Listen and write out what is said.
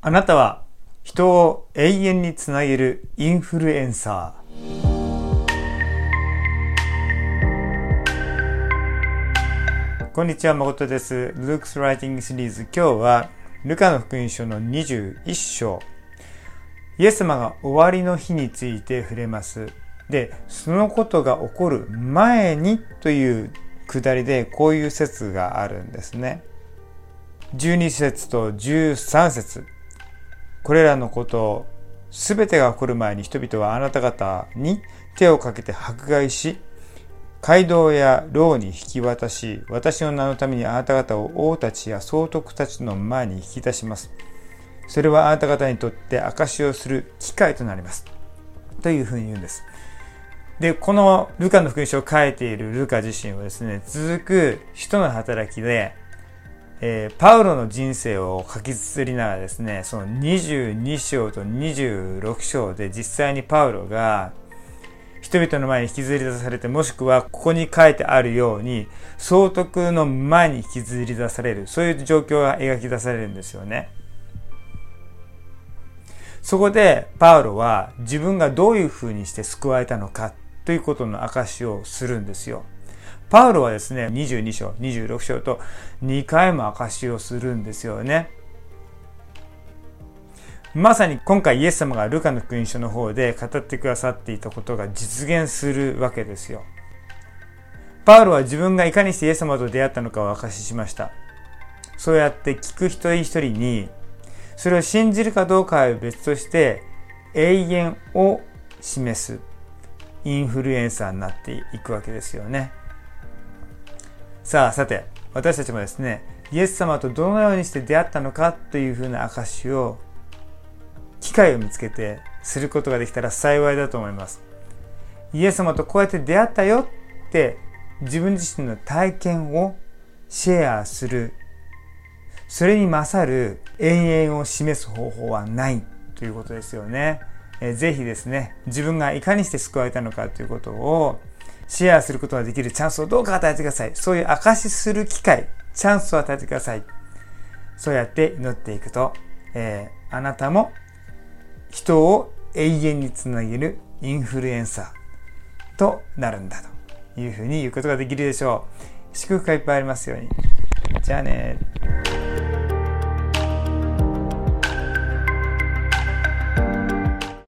あなたは人を永遠につなげるインフルエンサー。こんにちは、誠です。Luke's Writing シリーズ。今日は、ルカの福音書の21章。イエス様が終わりの日について触れます。で、そのことが起こる前にというくだりで、こういう説があるんですね。12節と13節これらのことを全てが起こる前に人々はあなた方に手をかけて迫害し、街道や牢に引き渡し、私の名のためにあなた方を王たちや総督たちの前に引き出します。それはあなた方にとって証しをする機会となります。というふうに言うんです。で、このルカの福音書を書いているルカ自身はですね、続く人の働きで、えー、パウロの人生を書き綴りながらですね、その22章と26章で実際にパウロが人々の前に引きずり出されて、もしくはここに書いてあるように、総督の前に引きずり出される、そういう状況が描き出されるんですよね。そこでパウロは自分がどういうふうにして救われたのかということの証しをするんですよ。パウロはですね、22章、26章と2回も証しをするんですよね。まさに今回イエス様がルカの福音書の方で語ってくださっていたことが実現するわけですよ。パウロは自分がいかにしてイエス様と出会ったのかを証ししました。そうやって聞く一人一人に、それを信じるかどうかは別として、永遠を示すインフルエンサーになっていくわけですよね。さあ、さて、私たちもですね、イエス様とどのようにして出会ったのかというふうな証を、機会を見つけてすることができたら幸いだと思います。イエス様とこうやって出会ったよって自分自身の体験をシェアする。それに勝る永遠を示す方法はないということですよね。えー、ぜひですね、自分がいかにして救われたのかということをシェアすることができるチャンスをどうか与えてください。そういう証しする機会、チャンスを与えてください。そうやって祈っていくと、えー、あなたも人を永遠につなげるインフルエンサーとなるんだというふうに言うことができるでしょう。祝福がいっぱいありますように。じゃあね